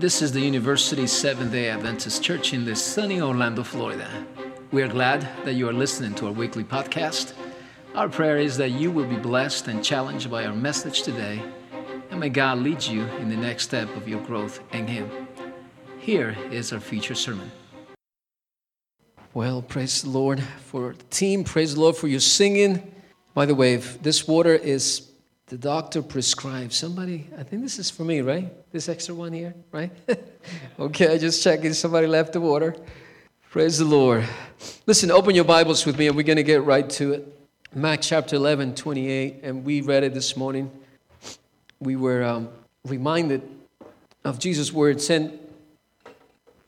This is the University Seventh day Adventist Church in the sunny Orlando, Florida. We are glad that you are listening to our weekly podcast. Our prayer is that you will be blessed and challenged by our message today, and may God lead you in the next step of your growth in Him. Here is our feature sermon. Well, praise the Lord for the team. Praise the Lord for your singing. By the way, this water is the doctor prescribes Somebody, I think this is for me, right? This extra one here, right? okay, I just checking. Somebody left the water. Praise the Lord. Listen, open your Bibles with me, and we're going to get right to it. Mark chapter 11, 28, and we read it this morning. We were um, reminded of Jesus' words. And,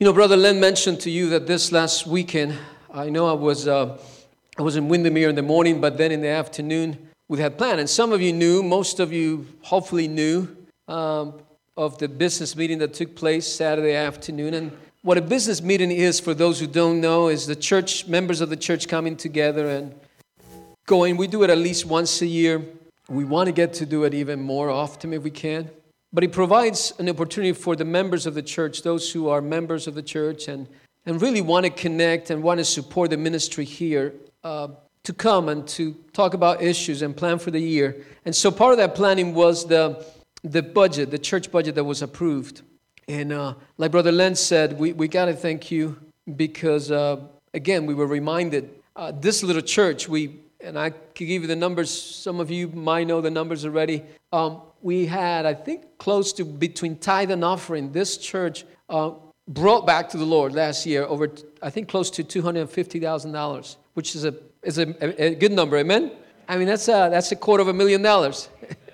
you know, Brother Len mentioned to you that this last weekend, I know I was, uh, I was in Windermere in the morning, but then in the afternoon, we had planned. And some of you knew, most of you hopefully knew um, of the business meeting that took place Saturday afternoon. And what a business meeting is, for those who don't know, is the church, members of the church coming together and going. We do it at least once a year. We want to get to do it even more often if we can. But it provides an opportunity for the members of the church, those who are members of the church and, and really want to connect and want to support the ministry here, uh, to come and to talk about issues and plan for the year. And so part of that planning was the, the budget, the church budget that was approved. And uh, like Brother Len said, we, we got to thank you because, uh, again, we were reminded uh, this little church, we, and I can give you the numbers, some of you might know the numbers already. Um, we had, I think, close to between tithe and offering, this church uh, brought back to the Lord last year over, I think, close to $250,000, which is a is a, a, good number, amen? I mean, that's a, that's a quarter of a million dollars.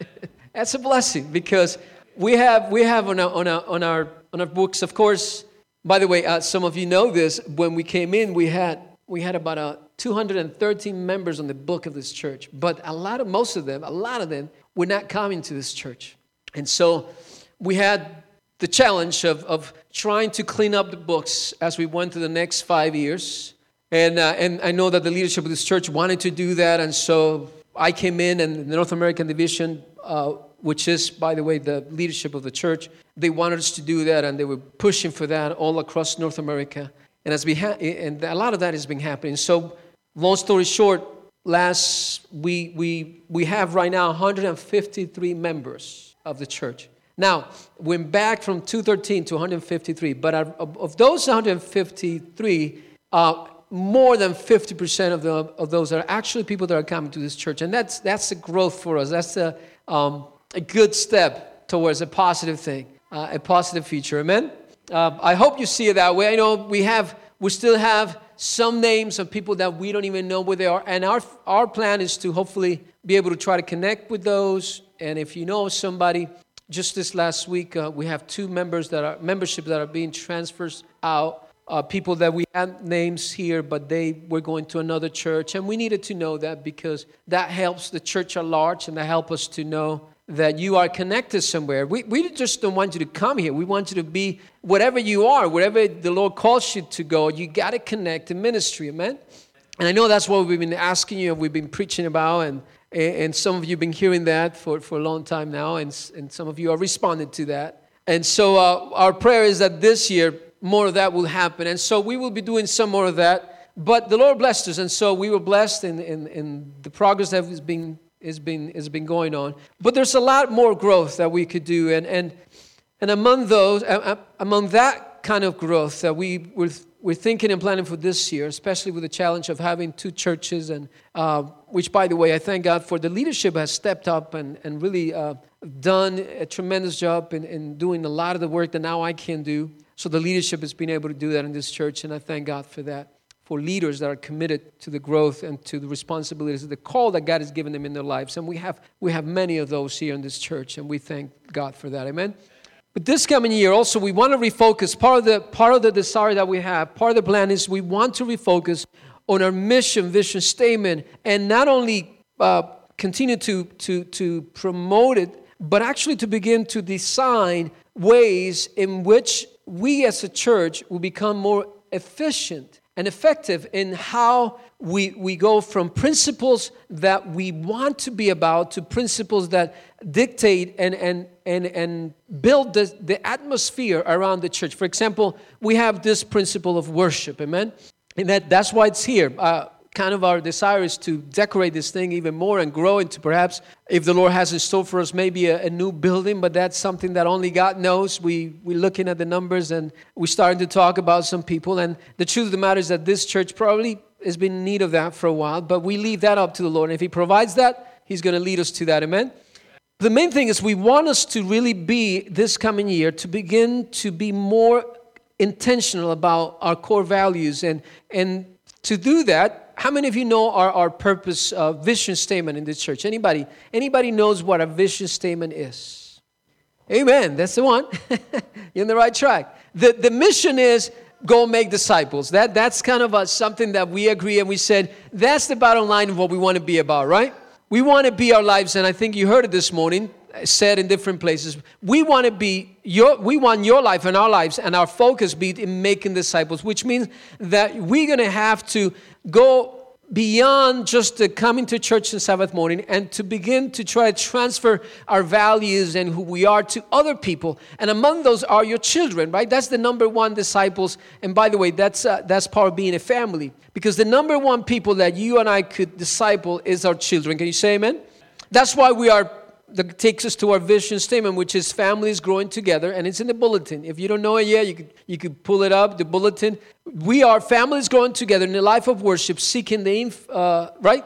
that's a blessing because we have, we have on, our, on, our, on, our, on our books, of course, by the way, uh, some of you know this, when we came in, we had, we had about uh, 213 members on the book of this church, but a lot of, most of them, a lot of them were not coming to this church. And so we had the challenge of, of trying to clean up the books as we went through the next five years and, uh, and I know that the leadership of this church wanted to do that. And so I came in, and the North American division, uh, which is, by the way, the leadership of the church, they wanted us to do that, and they were pushing for that all across North America. And, as we ha- and a lot of that has been happening. So, long story short, last we, we, we have right now 153 members of the church. Now, went back from 213 to 153, but of, of those 153, uh, more than 50% of, the, of those are actually people that are coming to this church. And that's, that's a growth for us. That's a, um, a good step towards a positive thing, uh, a positive future. Amen? Uh, I hope you see it that way. I know we have, we still have some names of people that we don't even know where they are. And our, our plan is to hopefully be able to try to connect with those. And if you know somebody, just this last week, uh, we have two members that are membership that are being transferred out uh, people that we had names here, but they were going to another church. And we needed to know that because that helps the church at large and that helps us to know that you are connected somewhere. We, we just don't want you to come here. We want you to be whatever you are, wherever the Lord calls you to go, you got to connect in ministry, amen? And I know that's what we've been asking you and we've been preaching about, and, and some of you have been hearing that for, for a long time now, and, and some of you are responding to that. And so uh, our prayer is that this year, more of that will happen. And so we will be doing some more of that. But the Lord blessed us, and so we were blessed in, in, in the progress that has been, has, been, has been going on. But there's a lot more growth that we could do. And, and, and among those, among that kind of growth that we were, we're thinking and planning for this year, especially with the challenge of having two churches, and uh, which, by the way, I thank God for the leadership has stepped up and, and really uh, done a tremendous job in, in doing a lot of the work that now I can do. So the leadership has been able to do that in this church, and I thank God for that. For leaders that are committed to the growth and to the responsibilities, the call that God has given them in their lives. And we have, we have many of those here in this church, and we thank God for that. Amen. But this coming year, also, we want to refocus. Part of the part of the desire that we have, part of the plan is we want to refocus on our mission, vision statement, and not only uh, continue to, to, to promote it, but actually to begin to design ways in which we as a church will become more efficient and effective in how we, we go from principles that we want to be about to principles that dictate and, and, and, and build the, the atmosphere around the church. For example, we have this principle of worship, amen? And that, that's why it's here. Uh, kind of our desire is to decorate this thing even more and grow into perhaps, if the Lord has in store for us, maybe a, a, new building, but that's something that only God knows. We, we're looking at the numbers and we're starting to talk about some people. And the truth of the matter is that this church probably has been in need of that for a while, but we leave that up to the Lord. And if He provides that, He's going to lead us to that. Amen? The main thing is we want us to really be, this coming year, to begin to be more intentional about our core values. And, and to do that, how many of you know our, our purpose uh, vision statement in the church? Anybody? Anybody knows what a vision statement is? Amen. That's the one. You're in the right track. The, the mission is go make disciples. That, that's kind of a, something that we agree and we said that's the bottom line of what we want to be about, right? We want to be our lives, and I think you heard it this morning uh, said in different places. We want to be your, we want your life and our lives and our focus be in making disciples, which means that we're going to have to go beyond just coming to church on Sabbath morning and to begin to try to transfer our values and who we are to other people. And among those are your children, right? That's the number one disciples. And by the way, that's, uh, that's part of being a family because the number one people that you and I could disciple is our children. Can you say amen? That's why we are that takes us to our vision statement, which is families growing together, and it's in the bulletin. If you don't know it yet, you could, you could pull it up, the bulletin. We are families growing together in the life of worship, seeking the, uh, right?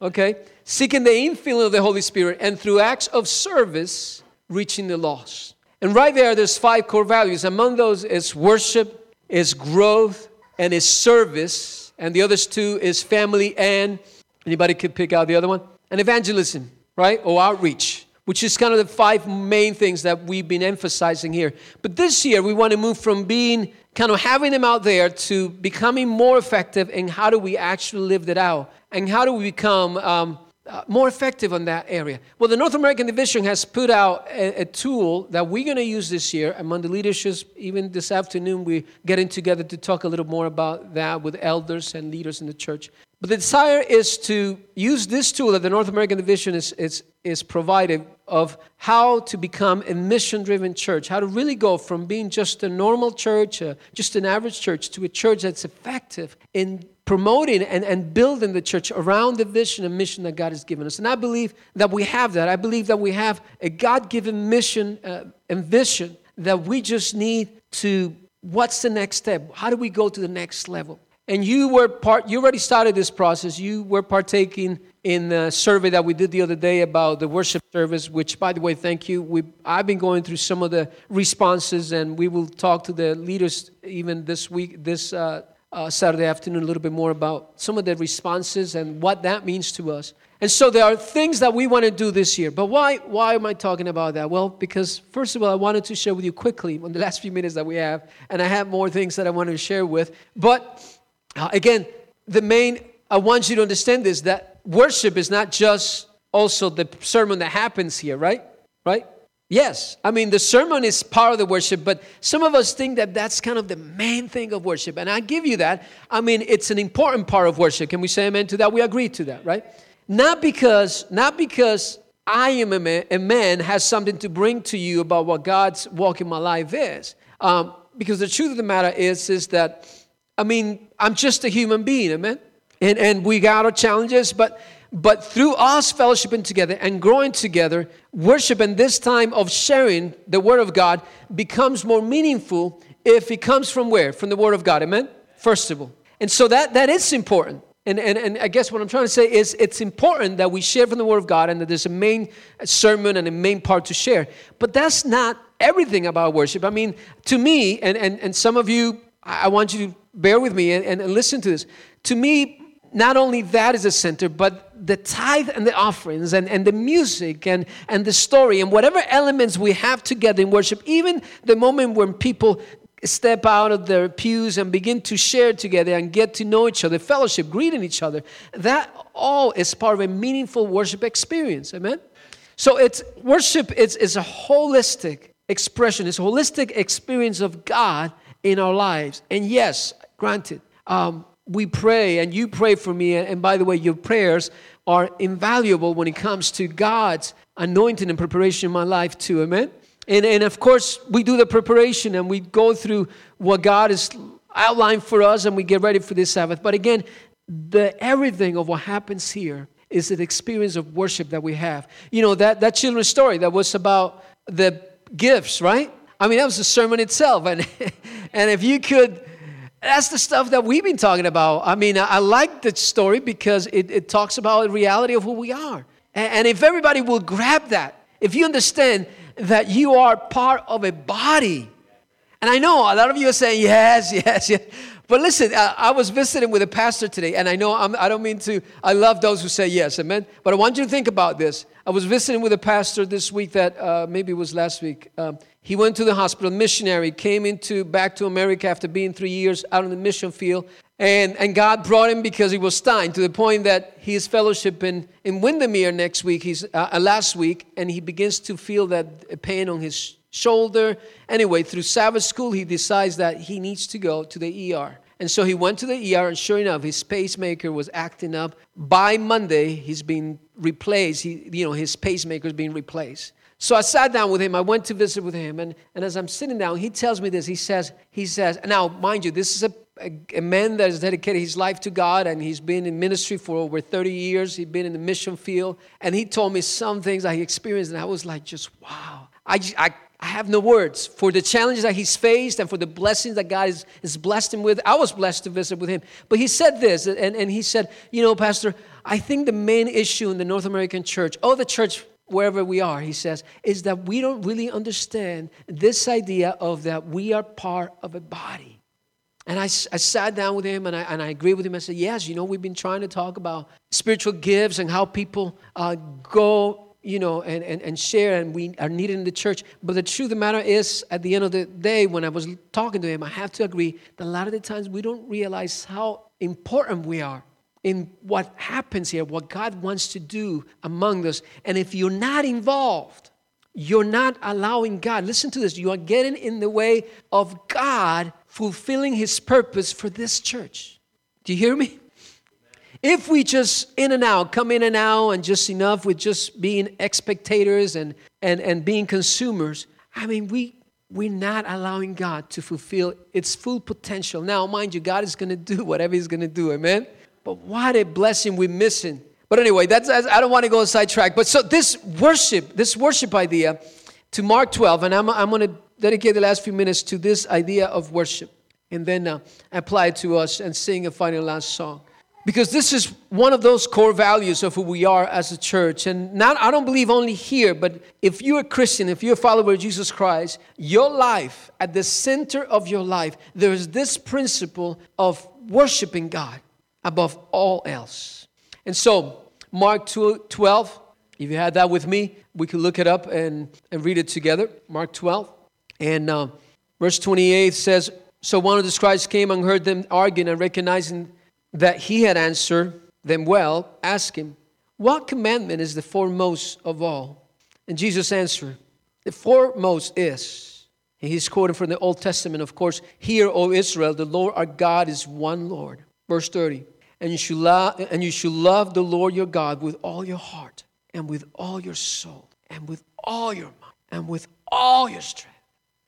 Okay? Seeking the infilling of the Holy Spirit, and through acts of service, reaching the lost. And right there, there's five core values. Among those is worship, is growth, and is service. And the others two is family and, anybody could pick out the other one? And evangelism right? Or outreach, which is kind of the five main things that we've been emphasizing here. But this year, we want to move from being kind of having them out there to becoming more effective in how do we actually live that out and how do we become um, uh, more effective on that area. Well, the North American Division has put out a, a tool that we're going to use this year among the leadership. Even this afternoon, we're getting together to talk a little more about that with elders and leaders in the church. But the desire is to use this tool that the North American Division is, is, is provided of how to become a mission driven church, how to really go from being just a normal church, uh, just an average church, to a church that's effective in promoting and, and building the church around the vision and mission that God has given us. And I believe that we have that. I believe that we have a God given mission uh, and vision that we just need to what's the next step? How do we go to the next level? And you were part, you already started this process. You were partaking in the survey that we did the other day about the worship service, which, by the way, thank you. We, I've been going through some of the responses, and we will talk to the leaders even this week, this uh, uh, Saturday afternoon, a little bit more about some of the responses and what that means to us. And so there are things that we want to do this year. But why, why am I talking about that? Well, because first of all, I wanted to share with you quickly on the last few minutes that we have, and I have more things that I want to share with. But uh, again, the main, I want you to understand this that worship is not just also the sermon that happens here, right? Right? Yes, I mean, the sermon is part of the worship, but some of us think that that's kind of the main thing of worship. And I give you that. I mean, it's an important part of worship. Can we say amen to that? We agree to that, right? Not because, not because I am a man, a man has something to bring to you about what God's walk in my life is. Um, because the truth of the matter is, is that I mean, I'm just a human being, amen? And, and we got our challenges, but, but through us fellowshipping together and growing together, worship and this time of sharing the Word of God becomes more meaningful if it comes from where? From the Word of God, amen? First of all. And so that, that is important. And, and, and I guess what I'm trying to say is it's important that we share from the Word of God and that there's a main sermon and a main part to share. But that's not everything about worship. I mean, to me, and, and, and some of you, I want you to bear with me and, and, listen to this. To me, not only that is the center, but the tithe and the offerings and, and the music and, and the story and whatever elements we have together in worship, even the moment when people step out of their pews and begin to share together and get to know each other, fellowship, greeting each other, that all is part of a meaningful worship experience. Amen? So it's worship is, is a holistic expression, it's a holistic experience of God in our lives. And yes, Granted, um, we pray and you pray for me. And by the way, your prayers are invaluable when it comes to God's anointing and preparation in my life too. Amen. And, and of course, we do the preparation and we go through what God has outlined for us and we get ready for this Sabbath. But again, the everything of what happens here is an experience of worship that we have. You know, that, that children's story that was about the gifts, right? I mean, that was a sermon itself. And, and if you could, that's the stuff that we've been talking about. I mean, I, like the story because it, it talks about the reality of who we are. And, and if everybody will grab that, if you understand that you are part of a body, and I know a lot of you are saying, yes, yes, yes. But listen, I, I was visiting with a pastor today, and I know I'm, I do not mean to, I love those who say yes, amen. But I want you to think about this. I was visiting with a pastor this week that uh, maybe was last week. Um, he went to the hospital, missionary, came into back to America after being three years out in the mission field. And, and God brought him because he was dying to the point that he is fellowship in, in Windermere next week, he's, uh, uh, last week, and he begins to feel that pain on his shoulder. Anyway, through Sabbath school, he decides that he needs to go to the ER. And so he went to the ER, and sure enough, his pacemaker was acting up. By Monday, he's been replaced. He, you know, his pacemaker's being replaced. So I sat down with him. I went to visit with him, and, and as I'm sitting down, he tells me this. He says, he says, now mind you, this is a, a, a man that has dedicated his life to God, and he's been in ministry for over 30 years. He's been in the mission field, and he told me some things that he experienced, and I was like, just wow. I, I I have no words for the challenges that he's faced and for the blessings that God has, has blessed him with. I was blessed to visit with him. But he said this, and, and he said, You know, Pastor, I think the main issue in the North American church, oh, the church wherever we are, he says, is that we don't really understand this idea of that we are part of a body. And I, I sat down with him and I, and I agreed with him. I said, Yes, you know, we've been trying to talk about spiritual gifts and how people uh, go you know, and, and, and share, and we are needed in the church. But the truth of the matter is, at the end of the day, when I was talking to him, I have to agree that a lot of the times we don't realize how important we are in what happens here, what God wants to do among us. And if you're not involved, you're not allowing God, listen to this, you are getting in the way of God fulfilling his purpose for this church. Do you hear me? If we just in and out, come in and out, and just enough with just being spectators and, and, and being consumers, I mean, we, we're not allowing God to fulfill its full potential. Now, mind you, God is going to do whatever He's going to do, amen? But what a blessing we're missing. But anyway, that's, I don't want to go sidetrack. But so this worship, this worship idea to Mark 12, and I'm, I'm going to dedicate the last few minutes to this idea of worship and then uh, apply it to us and sing a final last song because this is one of those core values of who we are as a church and not i don't believe only here but if you're a christian if you're a follower of jesus christ your life at the center of your life there's this principle of worshiping god above all else and so mark 12 if you had that with me we could look it up and, and read it together mark 12 and uh, verse 28 says so one of the scribes came and heard them arguing and recognizing that he had answered them well, asked him, What commandment is the foremost of all? And Jesus answered, The foremost is, and he's quoting from the Old Testament, of course, Hear, O Israel, the Lord our God is one Lord. Verse 30. And you should love, and you should love the Lord your God with all your heart, and with all your soul, and with all your mind, and with all your strength.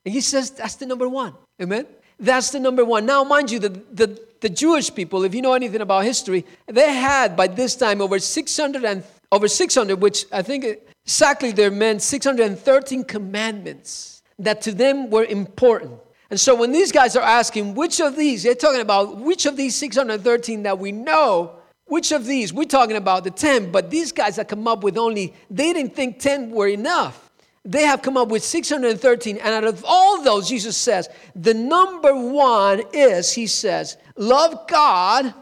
And he says that's the number one. Amen? That's the number one. Now, mind you, the, the, the Jewish people, if you know anything about history, they had by this time over 600 and over 600, which I think exactly they meant 613 commandments that to them were important. And so when these guys are asking which of these, they're talking about which of these 613 that we know, which of these, we're talking about the 10, but these guys that come up with only, they didn't think 10 were enough they have come up with 613. And out of all those, Jesus says, the number one is, he says, love God.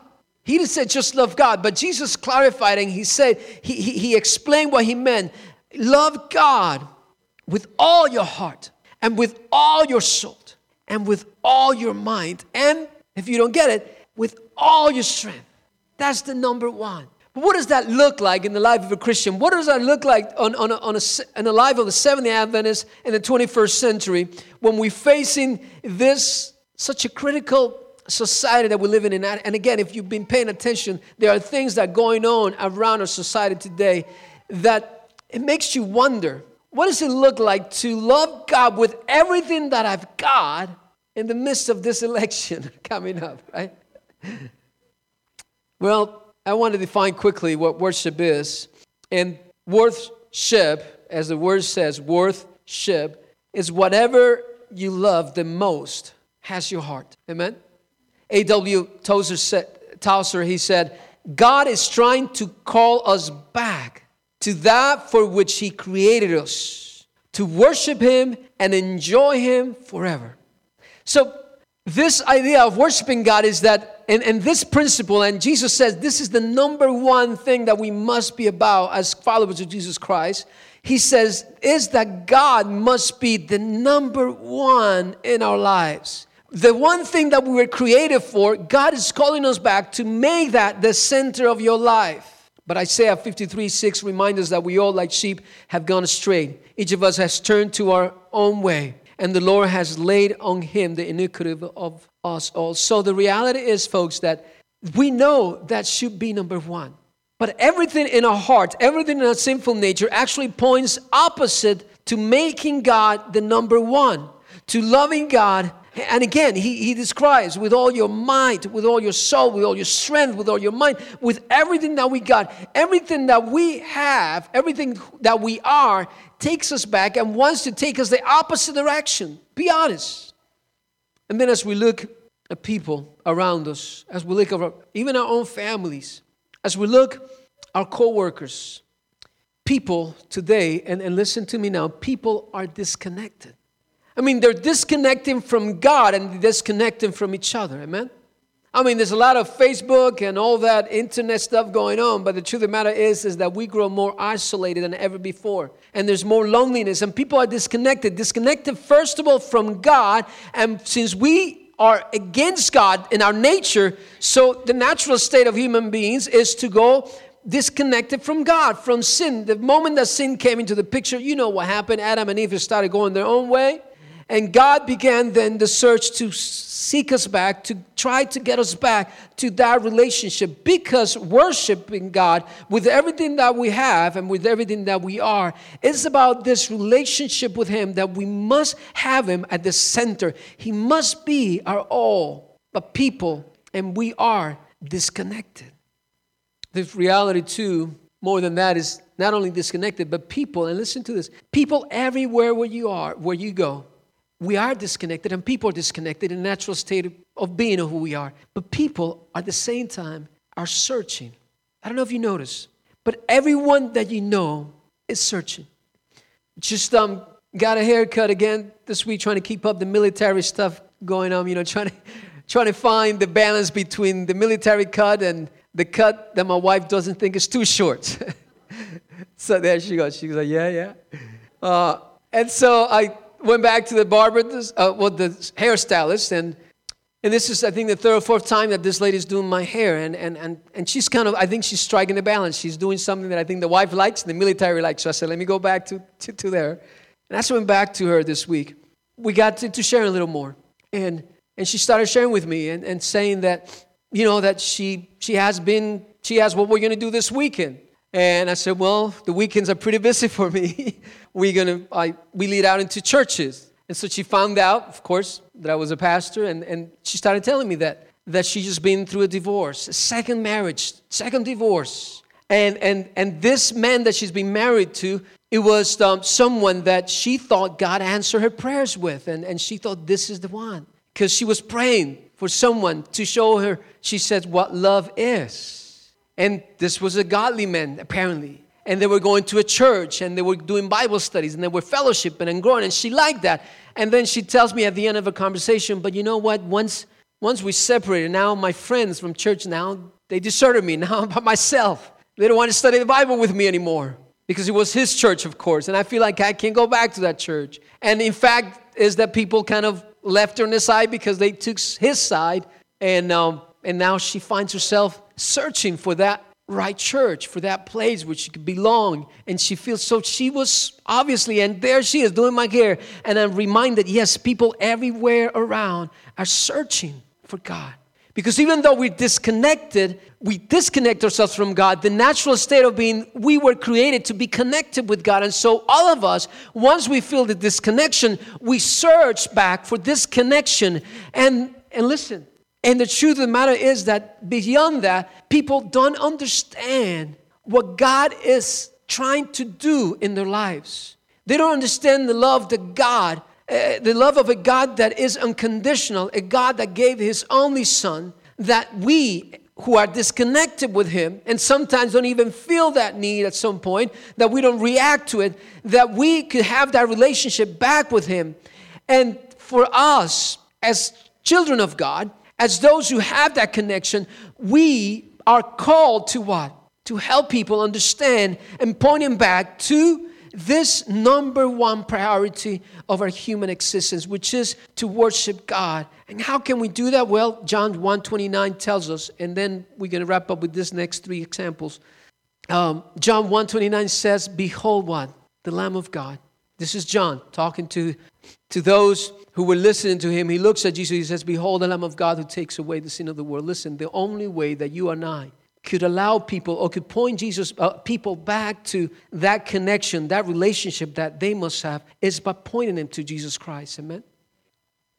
He didn't say just love God, but Jesus clarified and he said, he, he, he explained what he meant. Love God with all your heart and with all your soul and with all your mind. And if you don't get it, with all your strength. That's the number one. But what does that look like in the life of a Christian? What does that look like on, on, a, on a, in the life of the Seventh Adventist in the 21st century when we're facing this such a critical society that we live in? And again, if you've been paying attention, there are things that are going on around our society today that it makes you wonder what does it look like to love God with everything that I've got in the midst of this election coming up, right? Well, I want to define quickly what worship is. And worship, as the word says, worship is whatever you love the most has your heart. Amen? A.W. Tozer said, Tauser, he said, God is trying to call us back to that for which He created us, to worship Him and enjoy Him forever. So, this idea of worshiping God is that, and, and this principle, and Jesus says this is the number one thing that we must be about as followers of Jesus Christ. He says, is that God must be the number one in our lives. The one thing that we were created for, God is calling us back to make that the center of your life. But Isaiah 53 6 reminds us that we all, like sheep, have gone astray. Each of us has turned to our own way and the Lord has laid on him the iniquity of us all. So the reality is, folks, that we know that should be number one. But everything in our heart, everything in our sinful nature actually points opposite to making God the number one, to loving God and again, he, he describes with all your might, with all your soul, with all your strength, with all your mind, with everything that we got, everything that we have, everything that we are, takes us back and wants to take us the opposite direction. Be honest. And then as we look at people around us, as we look at even our own families, as we look our co-workers, people today, and, and listen to me now, people are disconnected. I mean, they're disconnecting from God and disconnecting from each other. Amen? I mean, there's a lot of Facebook and all that internet stuff going on, but the truth of the matter is, is that we grow more isolated than ever before. And there's more loneliness, and people are disconnected. Disconnected, first of all, from God. And since we are against God in our nature, so the natural state of human beings is to go disconnected from God, from sin. The moment that sin came into the picture, you know what happened. Adam and Eve started going their own way. And God began then the search to seek us back, to try to get us back to that relationship because worshiping God with everything that we have and with everything that we are is about this relationship with Him that we must have Him at the center. He must be our all. But people, and we are disconnected. This reality, too, more than that, is not only disconnected, but people, and listen to this people everywhere where you are, where you go we are disconnected and people are disconnected in natural state of being of who we are. But people at the same time are searching. I don't know if you notice, but everyone that you know is searching. Just um, got a haircut again this week, trying to keep up the military stuff going on, you know, trying to, trying to find the balance between the military cut and the cut that my wife doesn't think is too short. so there she goes. She goes like, yeah, yeah. Uh, and so I went back to the barber, uh, well, the hairstylist, and and this is, I think, the third or fourth time that this lady's doing my hair, and and and and she's kind of, I think, she's striking the balance. She's doing something that I think the wife likes, and the military likes. So I said, let me go back to to, to there, and I went back to her this week. We got to, to share a little more, and and she started sharing with me and, and saying that you know that she she has been she has what we're going to do this weekend and I said, Well, the weekends are pretty busy for me. We're gonna, I, we lead out into churches. And so she found out, of course, that I was a pastor, and, and she started telling me that, that she just been through a divorce, a second marriage, second divorce. And, and, and this man that she's been married to, it was um, someone that she thought God answered her prayers with. And, and she thought this is the one. Because she was praying for someone to show her, she said, what love is. And this was a godly man, apparently. And they were going to a church and they were doing Bible studies and they were fellowshipping and growing. And she liked that. And then she tells me at the end of a conversation, but you know what? Once, once we separated, now my friends from church now, they deserted me. Now I'm by myself. They don't want to study the Bible with me anymore because it was his church, of course. And I feel like I can't go back to that church. And in fact, is that people kind of left her on the side because they took his side. And, um, and now she finds herself searching for that right church, for that place where she could belong. And she feels so, she was obviously, and there she is doing my hair. And I'm reminded, yes, people everywhere around are searching for God. Because even though we're disconnected, we disconnect ourselves from God, the natural state of being, we were created to be connected with God. And so, all of us, once we feel the disconnection, we search back for this connection. And, and listen, and the truth of the matter is that beyond that, people don't understand what God is trying to do in their lives. They don't understand the love that God uh, the love of a God that is unconditional, a God that gave his only son, that we who are disconnected with him and sometimes don't even feel that need at some point, that we don't react to it, that we could have that relationship back with him. And for us, as children of God, as those who have that connection, we are called to what? To help people understand and point them back to this number one priority of our human existence, which is to worship God. And how can we do that? Well, John 129 tells us, and then we're going to wrap up with this next three examples. Um, John 129 says, Behold what? The Lamb of God. This is John talking to, to those who were listening to him. He looks at Jesus, he says, Behold the Lamb of God who takes away the sin of the world. Listen, the only way that you and I could allow people or could point Jesus uh, people back to that connection, that relationship that they must have is by pointing them to Jesus Christ. Amen.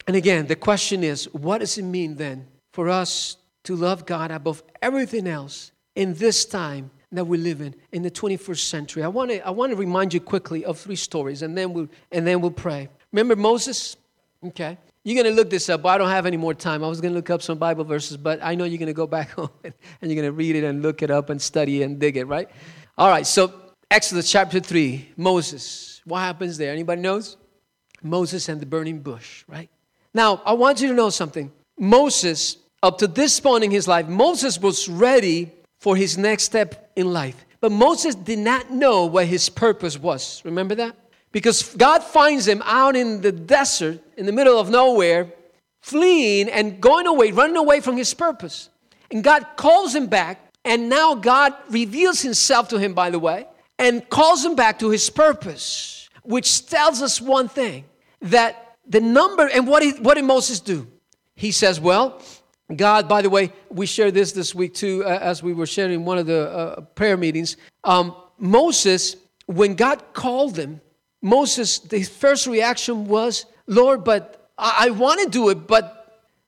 And again, the question is, what does it mean then for us to love God above everything else in this time that we live in in the 21st century? I want to I want to remind you quickly of three stories, and then we'll and then we'll pray. Remember Moses? Okay. You're going to look this up. But I don't have any more time. I was going to look up some Bible verses, but I know you're going to go back home and you're going to read it and look it up and study it and dig it, right? All right, so Exodus chapter 3, Moses. What happens there? Anybody knows? Moses and the burning bush, right? Now, I want you to know something. Moses, up to this point in his life, Moses was ready for his next step in life. But Moses did not know what his purpose was. Remember that? Because God finds him out in the desert, in the middle of nowhere, fleeing and going away, running away from his purpose. And God calls him back, and now God reveals himself to him, by the way, and calls him back to his purpose, which tells us one thing that the number, and what, he, what did Moses do? He says, Well, God, by the way, we shared this this week too, uh, as we were sharing one of the uh, prayer meetings. Um, Moses, when God called him, Moses, the first reaction was, Lord, but I, I want to do it, but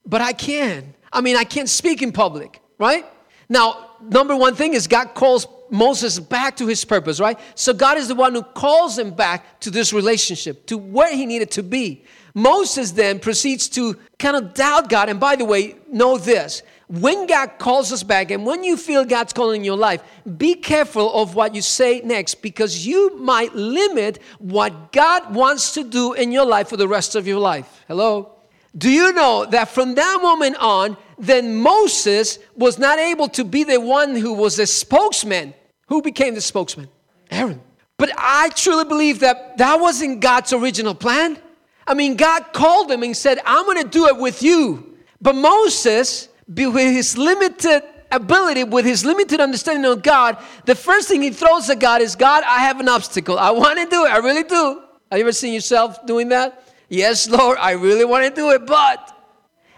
but I can't. I mean, I can't speak in public, right? Now, number one thing is God calls Moses back to his purpose, right? So God is the one who calls him back to this relationship, to where he needed to be. Moses then proceeds to kind of doubt God. And by the way, know this when God calls us back and when you feel God's calling in your life, be careful of what you say next because you might limit what God wants to do in your life for the rest of your life. Hello? Do you know that from that moment on, then Moses was not able to be the one who was the spokesman? Who became the spokesman? Aaron. But I truly believe that that wasn't God's original plan. I mean, God called him and said, I'm going to do it with you. But Moses with his limited ability, with his limited understanding of God, the first thing he throws at God is, God, I have an obstacle. I want to do it. I really do. Have you ever seen yourself doing that? Yes, Lord, I really want to do it, but.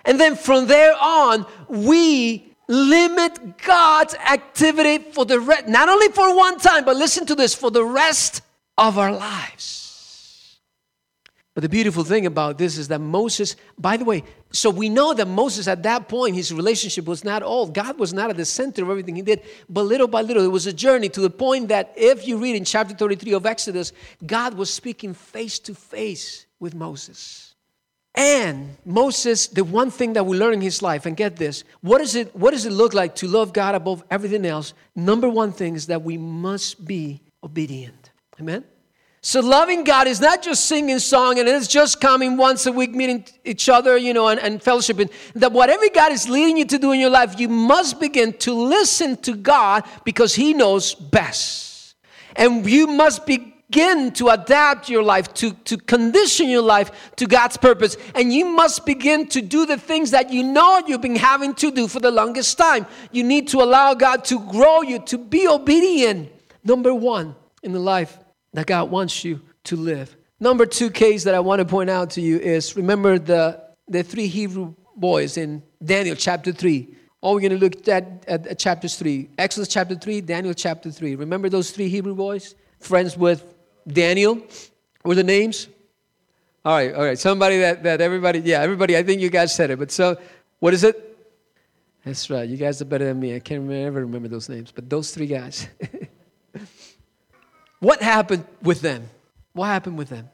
And then from there on, we limit God's activity for the rest, not only for one time, but listen to this, for the rest of our lives. But the beautiful thing about this is that Moses, by the way, so we know that Moses at that point, his relationship was not all. God was not at the center of everything he did, but little by little, it was a journey to the point that if you read in chapter 33 of Exodus, God was speaking face to face with Moses. And Moses, the one thing that we learn in his life, and get this, what, is it, what does it look like to love God above everything else? Number one thing is that we must be obedient. Amen? So loving God is not just singing song and it's just coming once a week, meeting each other, you know, and, and fellowshipping. That whatever God is leading you to do in your life, you must begin to listen to God because He knows best. And you must begin to adapt your life, to, to condition your life to God's purpose. And you must begin to do the things that you know you've been having to do for the longest time. You need to allow God to grow you, to be obedient. Number one in the life that God wants you to live. Number two case that I want to point out to you is remember the, the three Hebrew boys in Daniel chapter 3. All we're going to look at, at, at chapters 3. Exodus chapter 3, Daniel chapter 3. Remember those three Hebrew boys? Friends with Daniel? Were the names? All right, all right. Somebody that, that everybody, yeah, everybody, I think you guys said it. But so, what is it? That's right. You guys are better than me. I can't remember, ever remember those names. But those three guys. what happened with them? What happened with them?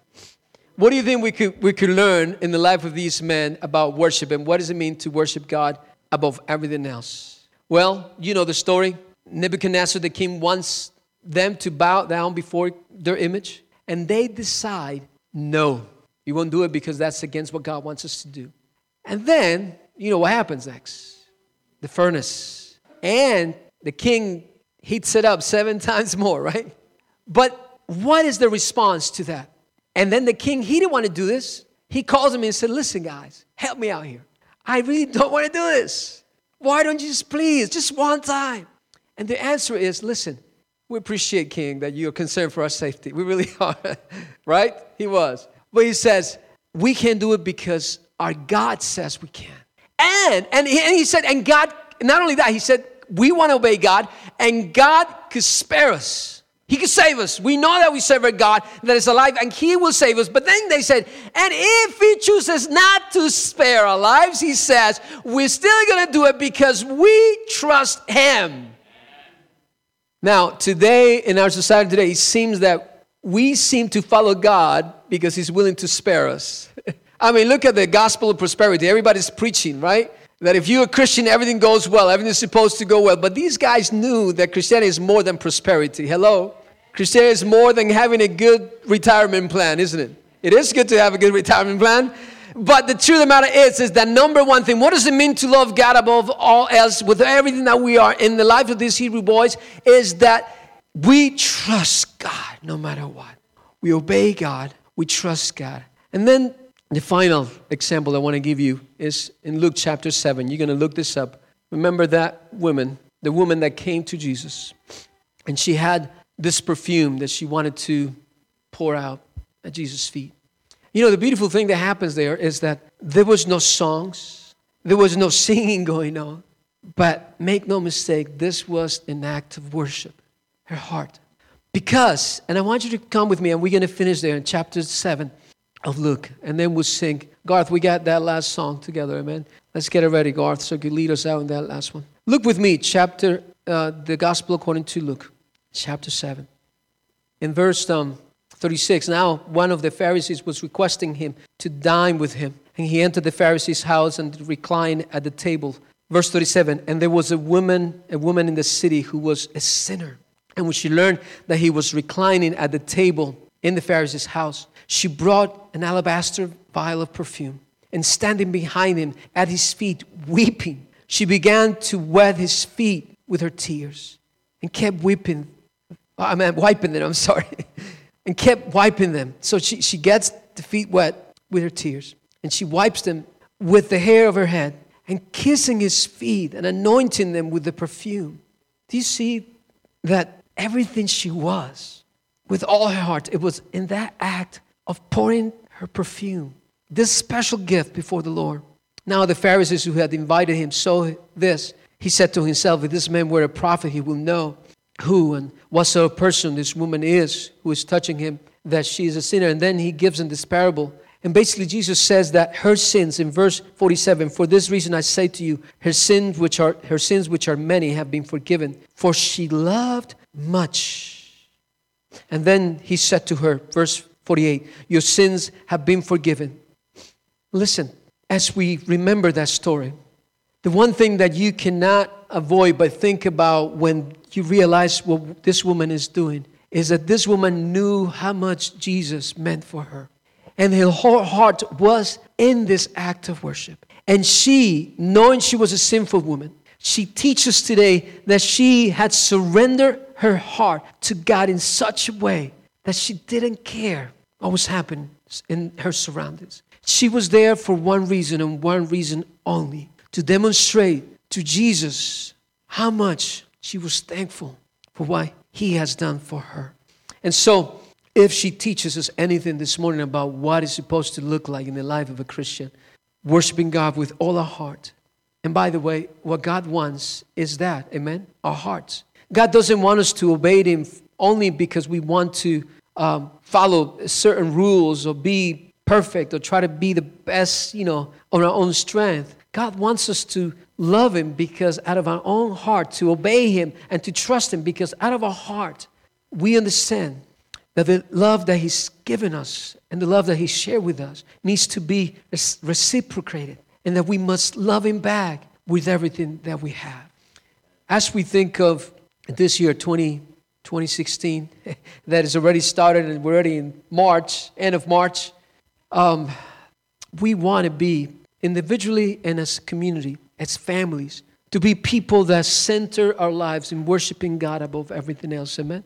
What do you think we could, we could learn in the life of these men about worship and what does it mean to worship God above everything else? Well, you know the story. Nebuchadnezzar, the king, wants them to bow down before their image, and they decide, no, we won't do it because that's against what God wants us to do. And then, you know what happens next? The furnace. And the king heats it up seven times more, right? But what is the response to that? And then the king, he didn't want to do this. He calls him and said, Listen, guys, help me out here. I really don't want to do this. Why don't you just please, just one time? And the answer is listen, we appreciate, King, that you're concerned for our safety. We really are, right? He was. But he says, we can do it because our God says we can. And, and he, and he said, and God, not only that, he said, we want to obey God, and God could spare us. He can save us. We know that we serve a God that is alive and He will save us. But then they said, and if He chooses not to spare our lives, He says, we're still going to do it because we trust Him. Now, today, in our society today, it seems that we seem to follow God because He's willing to spare us. I mean, look at the gospel of prosperity. Everybody's preaching, right? That if you're a Christian, everything goes well, everything's supposed to go well. But these guys knew that Christianity is more than prosperity. Hello? Christianity is more than having a good retirement plan, isn't it? It is good to have a good retirement plan. But the truth of the matter is, is that number one thing, what does it mean to love God above all else with everything that we are in the life of these Hebrew boys is that we trust God no matter what. We obey God, we trust God. And then the final example I want to give you is in Luke chapter 7. You're going to look this up. Remember that woman, the woman that came to Jesus, and she had this perfume that she wanted to pour out at Jesus' feet. You know, the beautiful thing that happens there is that there was no songs, there was no singing going on, but make no mistake, this was an act of worship, her heart. Because, and I want you to come with me, and we're going to finish there in chapter 7 of Luke, and then we'll sing. Garth, we got that last song together, amen. Let's get it ready, Garth, so you lead us out in that last one. Look with me, chapter, uh, the Gospel according to Luke, chapter 7. In verse um, 36, now one of the Pharisees was requesting him to dine with him, and he entered the Pharisee's house and reclined at the table. Verse 37, and there was a woman, a woman in the city who was a sinner. And when she learned that he was reclining at the table in the Pharisee's house, she brought an alabaster vial of perfume, and standing behind him at his feet, weeping, she began to wet his feet with her tears and kept weeping. I mean, wiping them, I'm sorry. and kept wiping them. So she, she gets the feet wet with her tears, and she wipes them with the hair of her head and kissing his feet and anointing them with the perfume. Do you see that everything she was, with all her heart, it was in that act of pouring her perfume, this special gift before the Lord. Now, the Pharisees who had invited him saw this. He said to himself, If this man were a prophet, he will know who and what sort of person this woman is who is touching him, that she is a sinner. And then he gives him this parable. And basically, Jesus says that her sins, in verse 47, for this reason I say to you, her sins which are her sins which are many have been forgiven, for she loved much. And then he said to her, verse 48 Your sins have been forgiven. Listen, as we remember that story, the one thing that you cannot avoid but think about when you realize what this woman is doing is that this woman knew how much Jesus meant for her. And her whole heart was in this act of worship. And she, knowing she was a sinful woman, she teaches today that she had surrendered her heart to God in such a way that she didn't care what was happening in her surroundings. She was there for one reason and one reason only to demonstrate to Jesus how much she was thankful for what he has done for her. And so, if she teaches us anything this morning about what it's supposed to look like in the life of a Christian, worshiping God with all our heart. And by the way, what God wants is that, amen? Our hearts. God doesn't want us to obey Him only because we want to um, follow certain rules or be perfect or try to be the best, you know, on our own strength. God wants us to love Him because out of our own heart, to obey Him and to trust Him because out of our heart, we understand that the love that He's given us and the love that He shared with us needs to be reciprocated and that we must love Him back with everything that we have. As we think of this year, 20, 2016, that has already started and we're already in March, end of March, um, we want to be individually and as community, as families, to be people that center our lives in worshiping God above everything else. Amen.